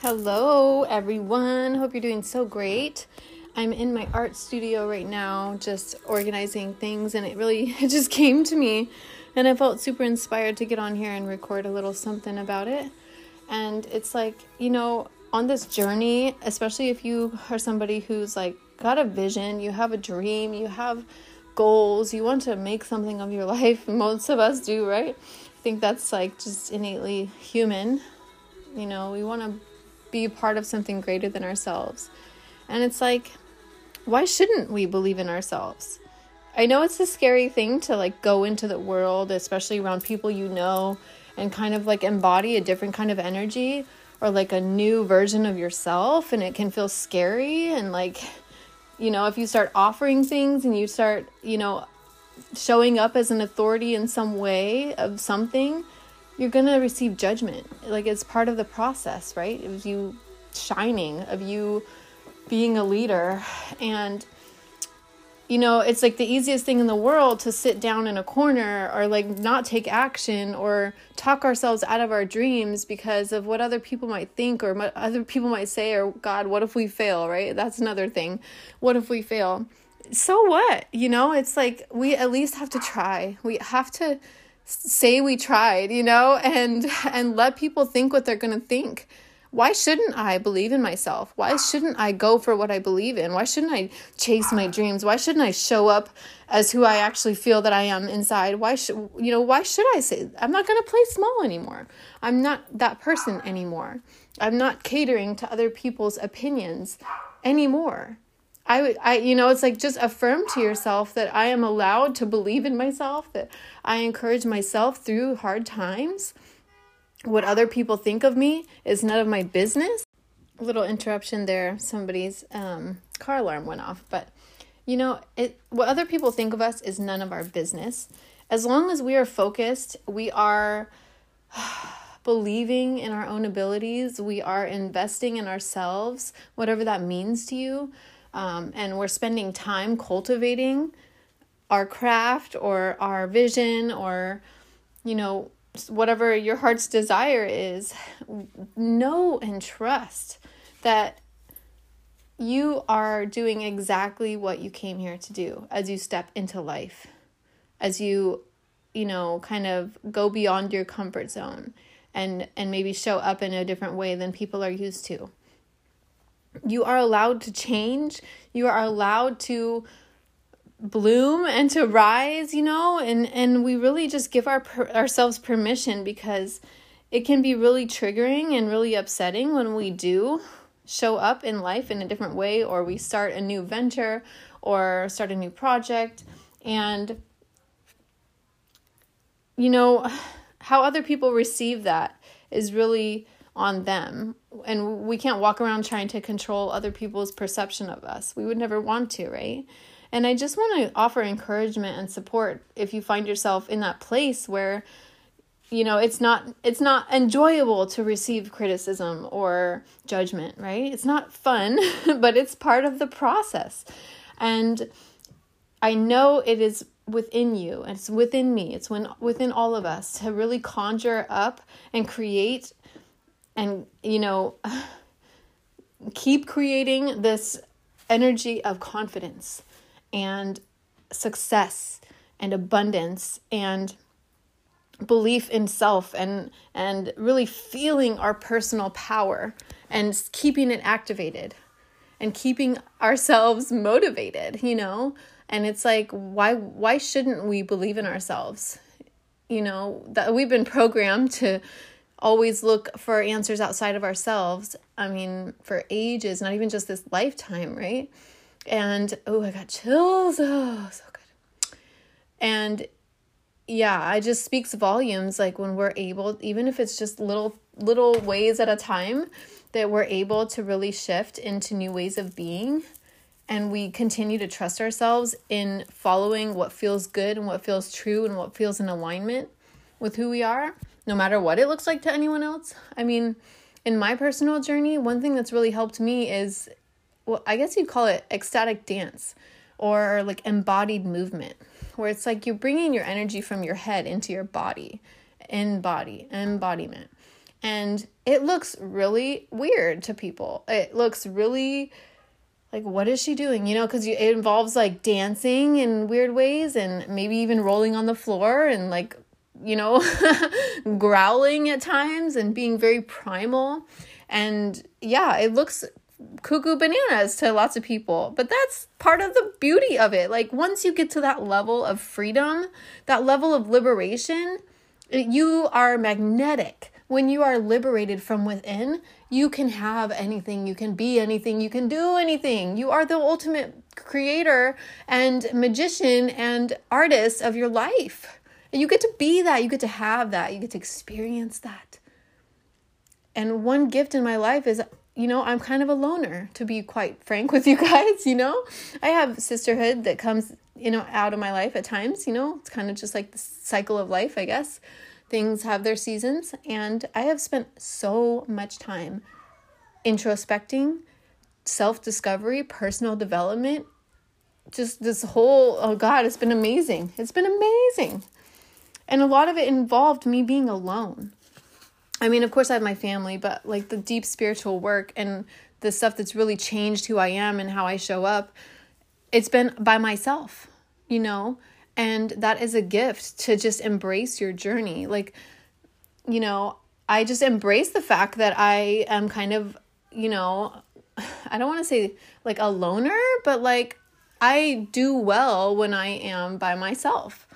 Hello, everyone. Hope you're doing so great. I'm in my art studio right now, just organizing things, and it really it just came to me, and I felt super inspired to get on here and record a little something about it. And it's like, you know, on this journey, especially if you are somebody who's like got a vision, you have a dream, you have goals, you want to make something of your life. Most of us do, right? I think that's like just innately human. You know, we want to be a part of something greater than ourselves. And it's like, why shouldn't we believe in ourselves? I know it's a scary thing to like go into the world, especially around people you know, and kind of like embody a different kind of energy or like a new version of yourself. And it can feel scary. And like, you know, if you start offering things and you start, you know, showing up as an authority in some way of something, you're going to receive judgment. Like it's part of the process, right? Of you shining, of you being a leader. And, you know, it's like the easiest thing in the world to sit down in a corner or like not take action or talk ourselves out of our dreams because of what other people might think or what other people might say, or God, what if we fail, right? That's another thing. What if we fail? So what? You know, it's like we at least have to try. We have to say we tried, you know, and and let people think what they're going to think. Why shouldn't I believe in myself? Why shouldn't I go for what I believe in? Why shouldn't I chase my dreams? Why shouldn't I show up as who I actually feel that I am inside? Why should you know, why should I say I'm not going to play small anymore? I'm not that person anymore. I'm not catering to other people's opinions anymore. I would I you know it's like just affirm to yourself that I am allowed to believe in myself that I encourage myself through hard times. What other people think of me is none of my business. A little interruption there. Somebody's um, car alarm went off, but you know, it what other people think of us is none of our business. As long as we are focused, we are believing in our own abilities, we are investing in ourselves, whatever that means to you um, and we're spending time cultivating our craft or our vision or you know whatever your heart's desire is know and trust that you are doing exactly what you came here to do as you step into life as you you know kind of go beyond your comfort zone and and maybe show up in a different way than people are used to you are allowed to change. You are allowed to bloom and to rise you know? And and we really just give our ourselves permission because it can be really triggering and really upsetting when we do show up in life in a different way or we start a new venture or start a new project. And you know how other people receive that is really on them. And we can't walk around trying to control other people's perception of us. We would never want to right? And i just want to offer encouragement and support if you find yourself in that place where you know it's not it's not enjoyable to receive criticism or judgment right? It's not fun but it's part of the process. And i know it is within you it's within me it's when within all of us to really conjure up and create and you know keep creating this energy of confidence and success and abundance and belief in self and and really feeling our personal power and keeping it activated and keeping ourselves motivated you know? And it's like why why shouldn't we believe in ourselves? You know that we've been programmed to always look for answers outside of ourselves. I mean, for ages, not even just this lifetime, right? And oh, I got chills. Oh, so good. And yeah, it just speaks volumes like when we're able, even if it's just little little ways at a time, that we're able to really shift into new ways of being and we continue to trust ourselves in following what feels good and what feels true and what feels in alignment with who we are no matter what it looks like to anyone else. I mean, in my personal journey, one thing that's really helped me is, well, I guess you'd call it ecstatic dance or like embodied movement, where it's like you're bringing your energy from your head into your body, in body, embodiment. And it looks really weird to people. It looks really like what is she doing you know because it involves like dancing in weird ways and maybe even rolling on the floor and like you know growling at times and being very primal. And yeah it looks cuckoo bananas to lots of people but that's part of the beauty of it. Like once you get to that level of freedom that level of liberation you are magnetic. When you are liberated from within, you can have anything, you can be anything, you can do anything. You are the ultimate creator and magician and artist of your life. And you get to be that, you get to have that, you get to experience that. And one gift in my life is you know, I'm kind of a loner, to be quite frank with you guys, you know. I have sisterhood that comes, you know, out of my life at times, you know. It's kind of just like the cycle of life, I guess things have their seasons, and I have spent so much time introspecting, self discovery, personal development. Just this whole, oh God, it's been amazing. It's been amazing. And a lot of it involved me being alone. I mean, of course, I have my family, but like the deep spiritual work and the stuff that's really changed who I am and how I show up, it's been by myself, you know? And that is a gift to just embrace your journey. Like, you know, I just embrace the fact that I am kind of, you know, I don't want to say like a loner, but like I do well when I am by myself.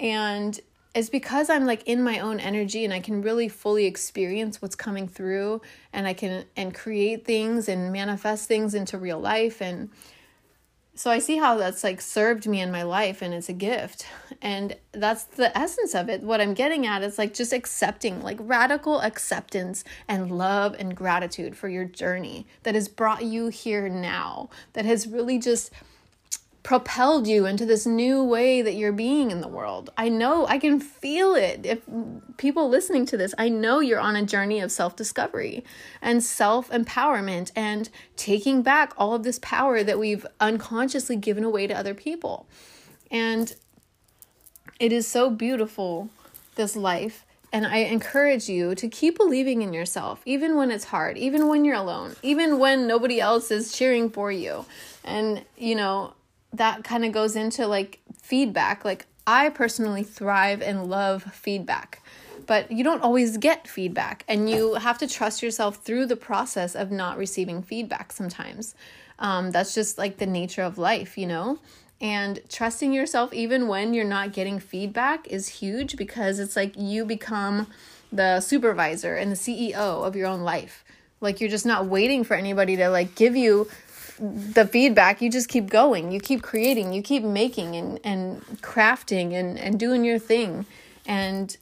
And it's because I'm like in my own energy and I can really fully experience what's coming through and I can and create things and manifest things into real life and so I see how that's like served me in my life and it's a gift. And that's the essence of it. What I'm getting at is like just accepting, like radical acceptance and love and gratitude for your journey that has brought you here now, that has really just propelled you into this new way that you're being in the world. I know, I can feel it. If people listening to this, I know you're on a journey of self discovery and self empowerment and taking back all of this power that we've unconsciously given away to other people. And it is so beautiful, this life. And I encourage you to keep believing in yourself, even when it's hard, even when you're alone, even when nobody else is cheering for you. And, you know, that kind of goes into like feedback. Like, I personally thrive and love feedback, but you don't always get feedback, and you have to trust yourself through the process of not receiving feedback sometimes. Um, that's just like the nature of life, you know? And trusting yourself, even when you're not getting feedback, is huge because it's like you become the supervisor and the CEO of your own life. Like you're just not waiting for anybody to like give you the feedback you just keep going. You keep creating you keep making and, and crafting and, and doing your thing. And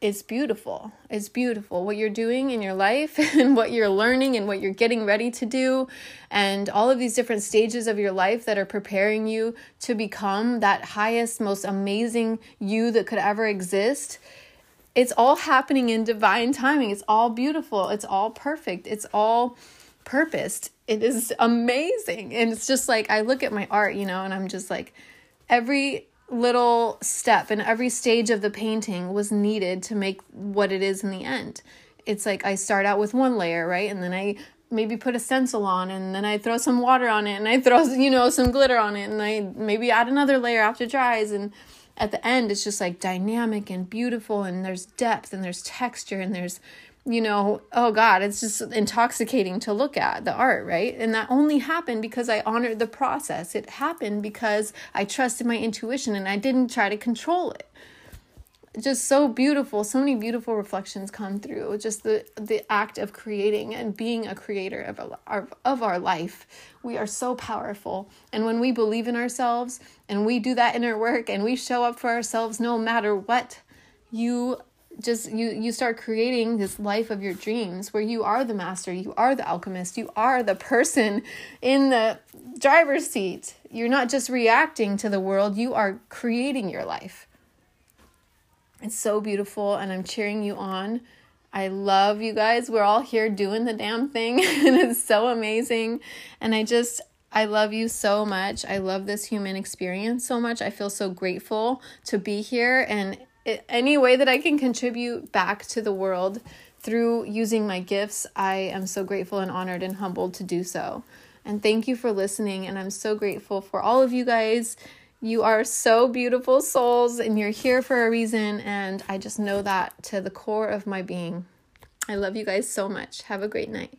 it's beautiful. It's beautiful what you're doing in your life and what you're learning and what you're getting ready to do and all of these different stages of your life that are preparing you to become that highest most amazing you that could ever exist. It's all happening in divine timing. It's all beautiful. It's all perfect. It's all purposed it is amazing. And it's just like I look at my art, you know, and I'm just like every little step and every stage of the painting was needed to make what it is in the end. It's like I start out with one layer, right? And then I maybe put a stencil on and then I throw some water on it and I throw, you know, some glitter on it and I maybe add another layer after it dries and at the end it's just like dynamic and beautiful and there's depth and there's texture and there's you know, oh God, it's just intoxicating to look at the art, right? And that only happened because I honored the process. It happened because I trusted my intuition and I didn't try to control it. Just so beautiful. So many beautiful reflections come through. Just the the act of creating and being a creator of our of our life. We are so powerful. And when we believe in ourselves and we do that inner work and we show up for ourselves no matter what, you just you you start creating this life of your dreams where you are the master you are the alchemist you are the person in the driver's seat. You're not just reacting to the world you are creating your life. It's so beautiful and i'm cheering you on. I love you guys. We're all here doing the damn thing and it's so amazing. And i just I love you so much. I love this human experience so much. I feel so grateful to be here and any way that I can contribute back to the world through using my gifts, I am so grateful and honored and humbled to do so. And thank you for listening. And I'm so grateful for all of you guys. You are so beautiful souls and you're here for a reason. And I just know that to the core of my being. I love you guys so much. Have a great night.